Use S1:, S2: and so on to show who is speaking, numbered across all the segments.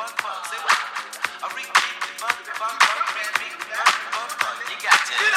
S1: You got it.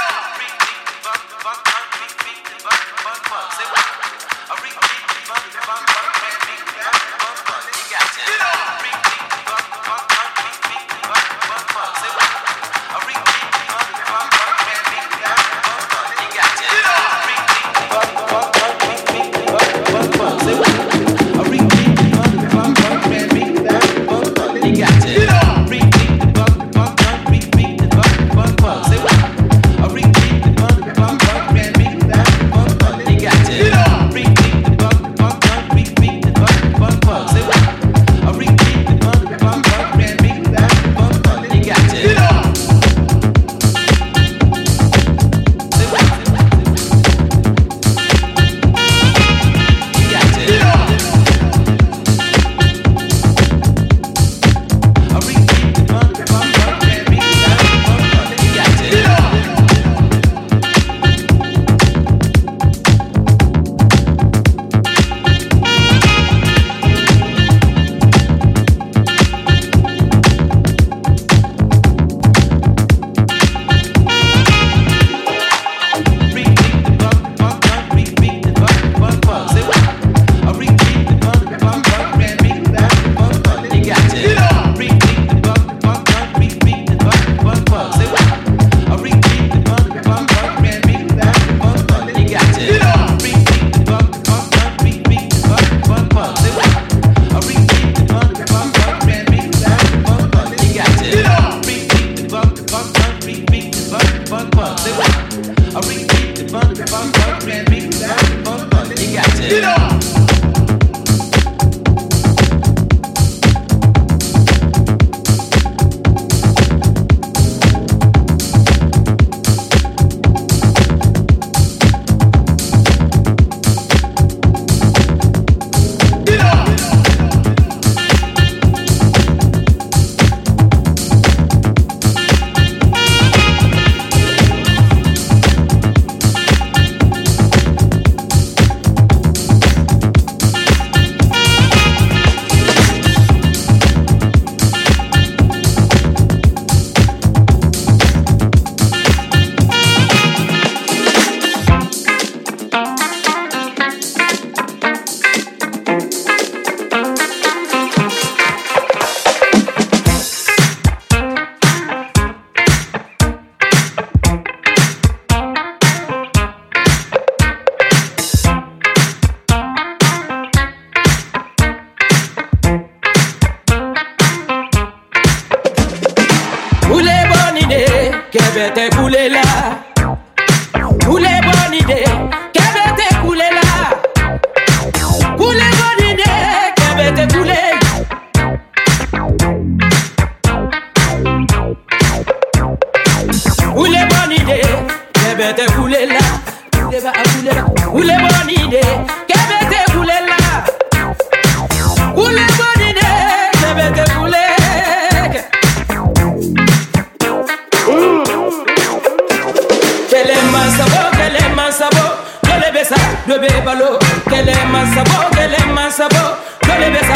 S2: balo, kele masabo, kele masabo, kole besa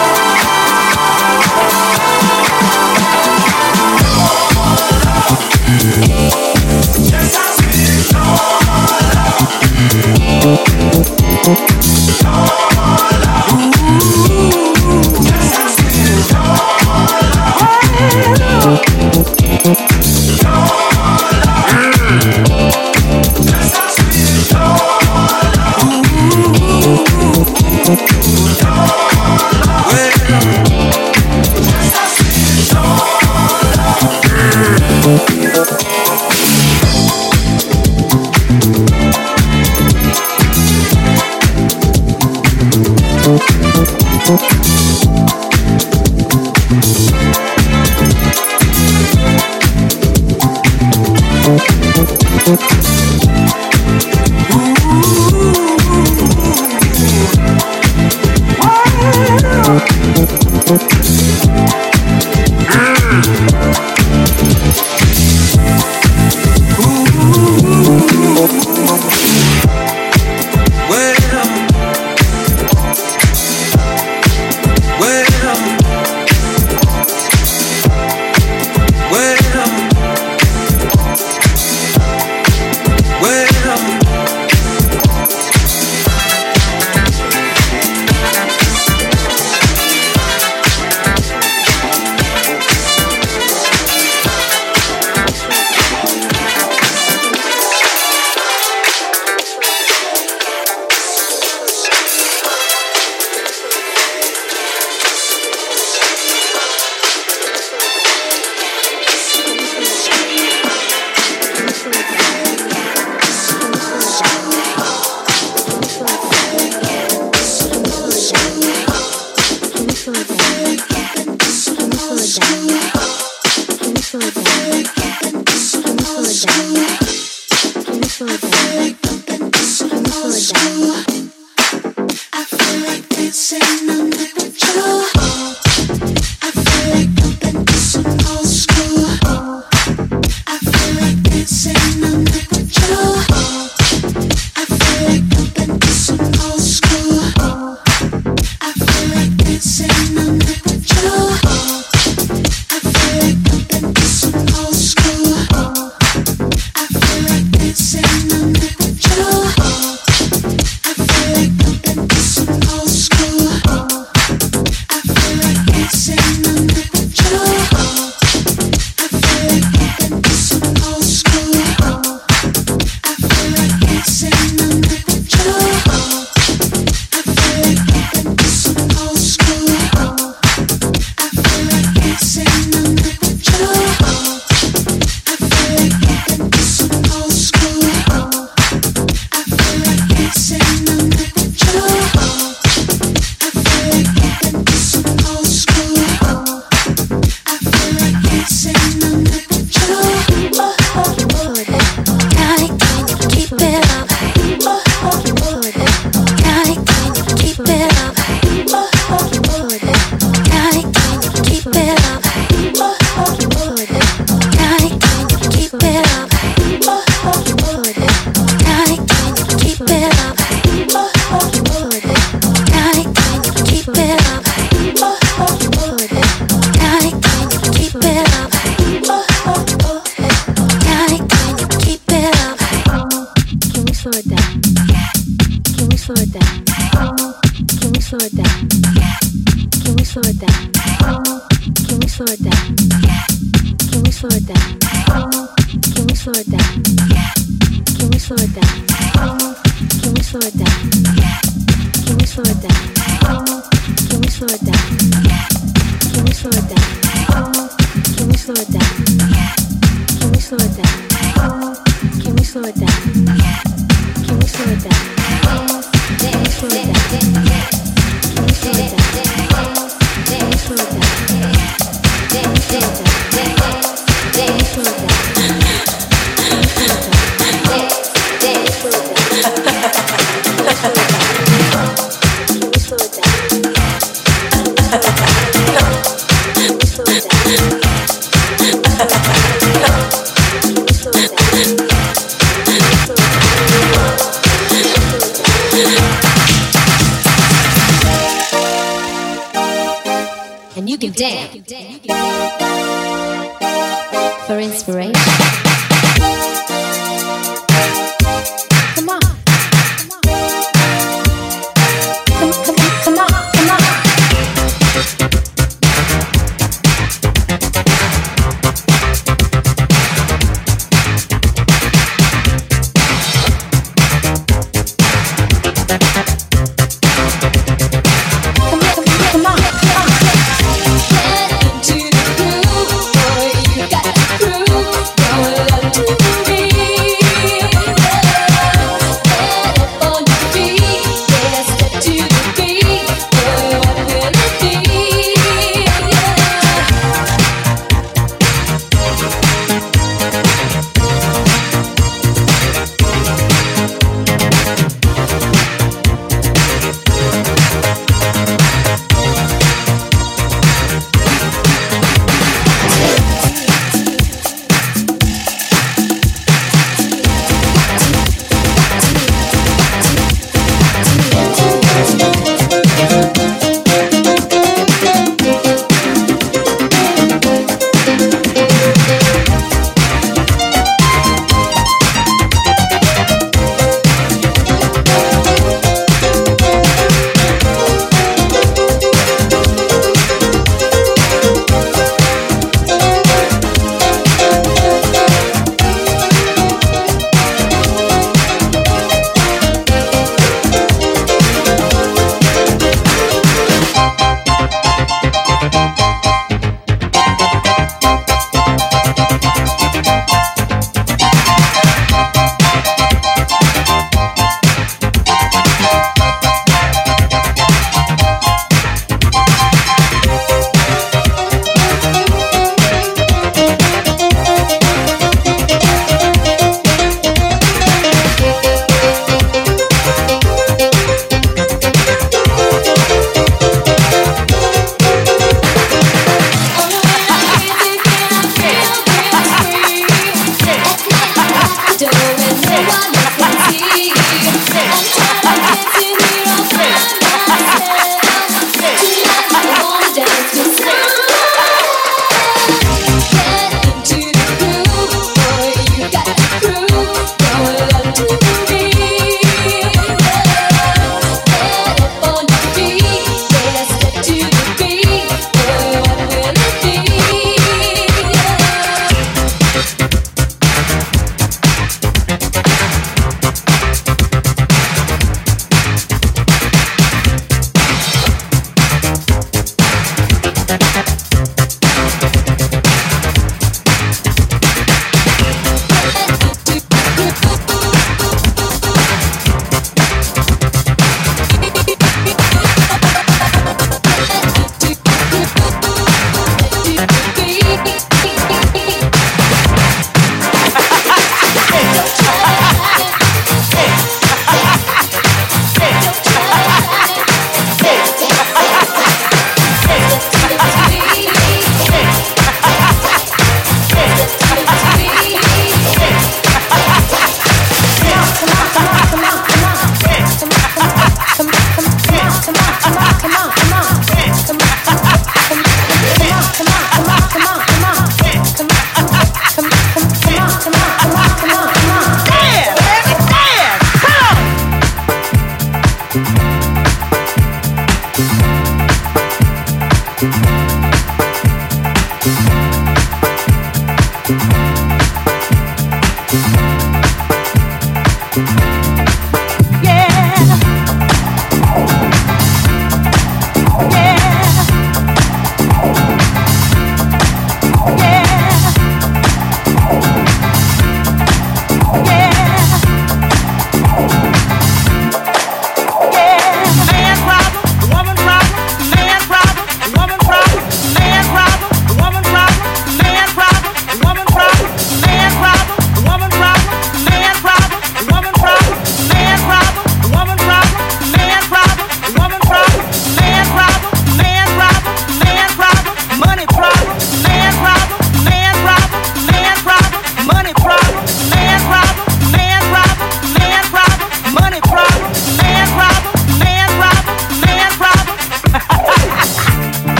S2: Mm-hmm.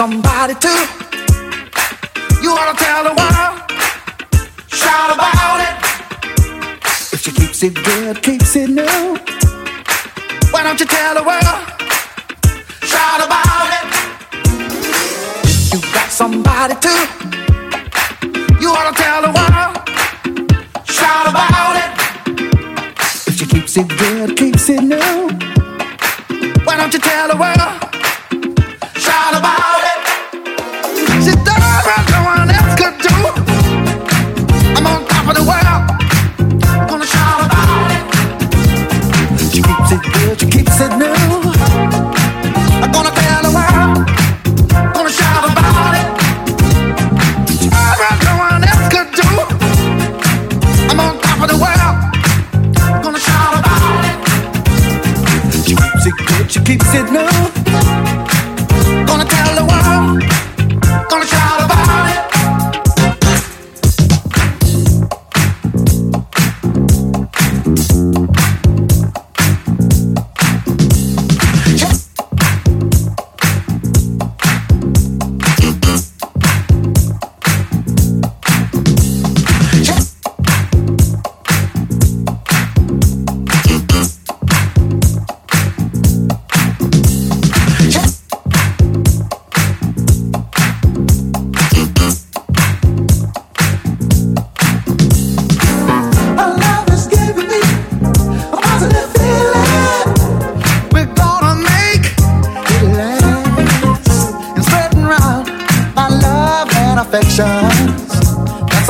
S3: somebody to. You ought to tell the world, shout about it. If she keeps it good, keeps it new, why don't you tell the world, shout about it? If you got somebody to, you ought to tell the world, shout about it. If she keeps it good, keeps it new, why don't you tell the world?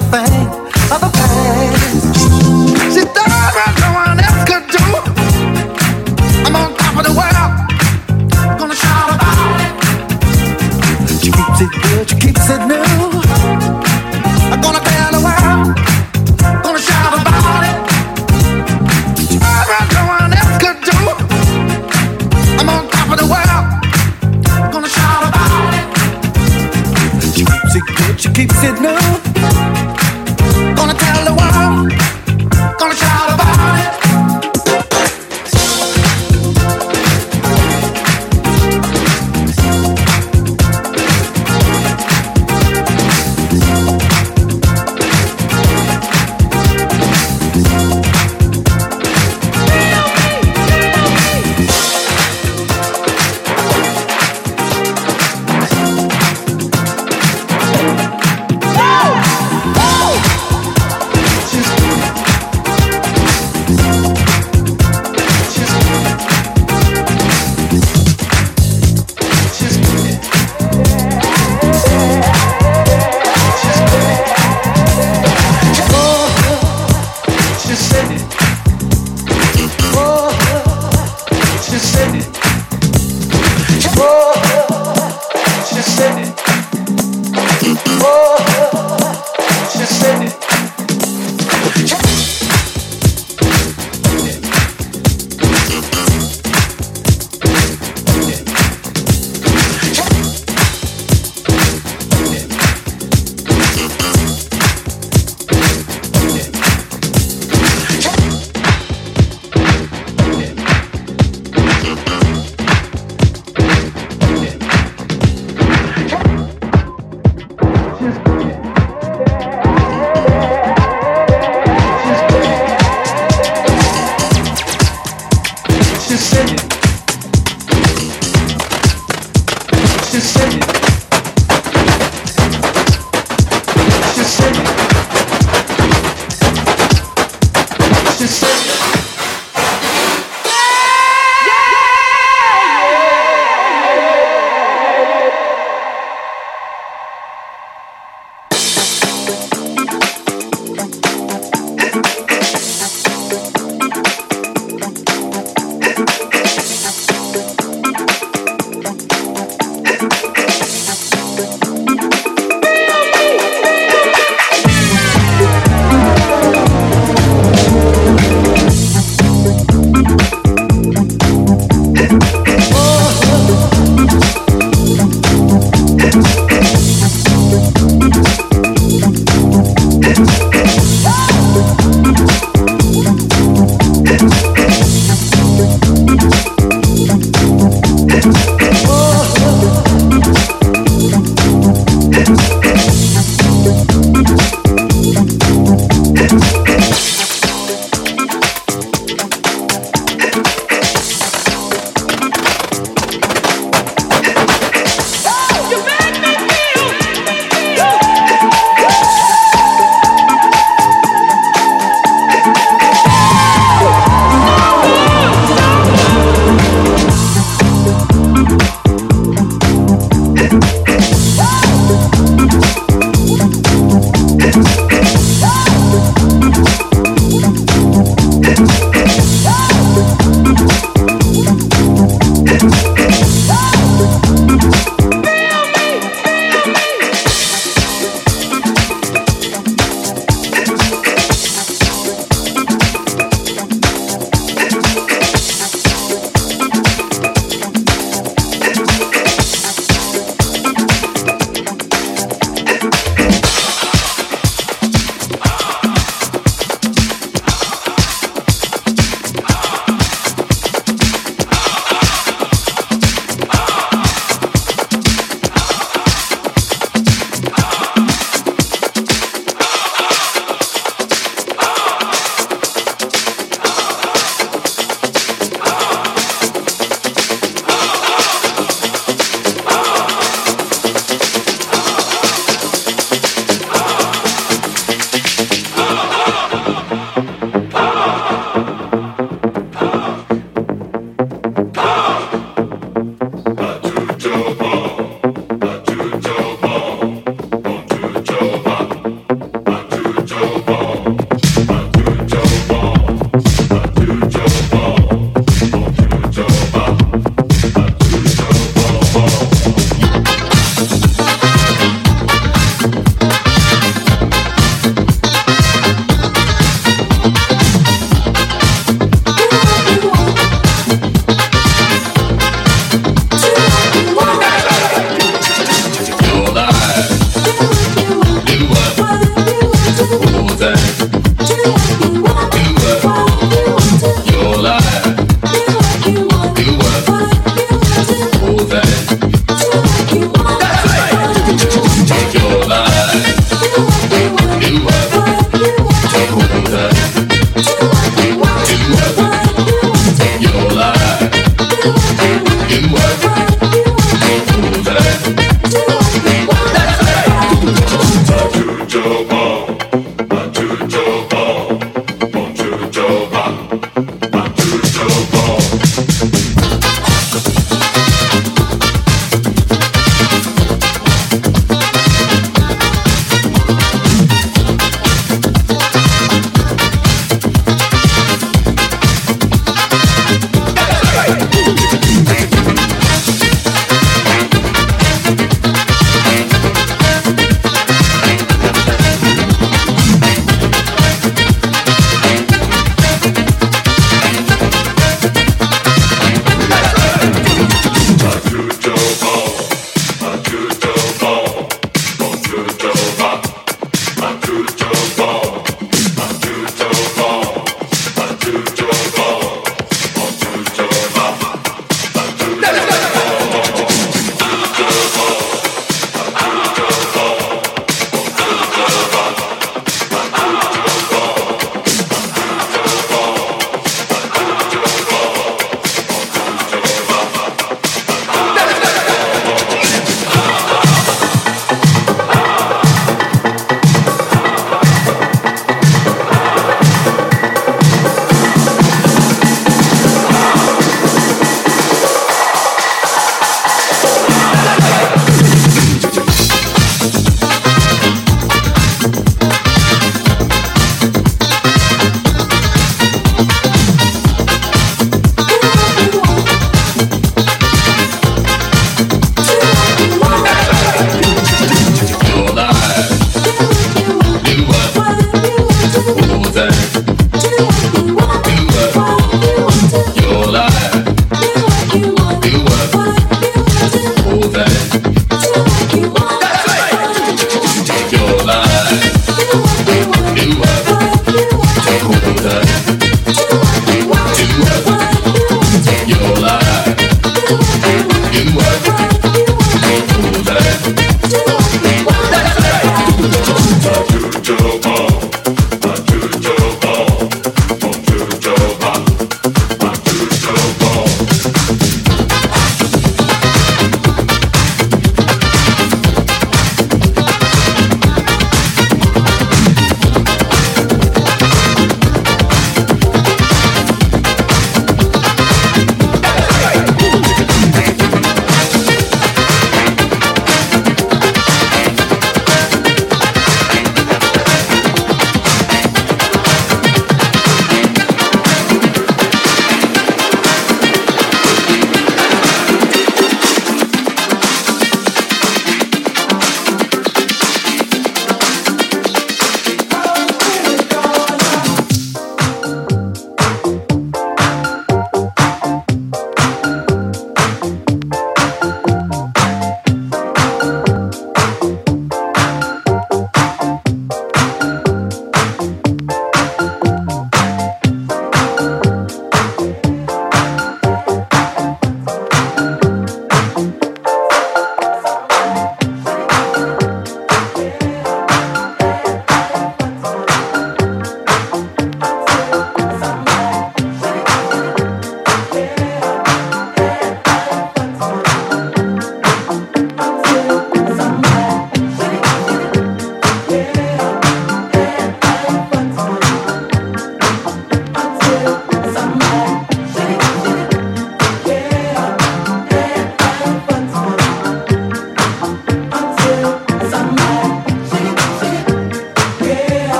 S3: something.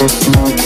S4: Just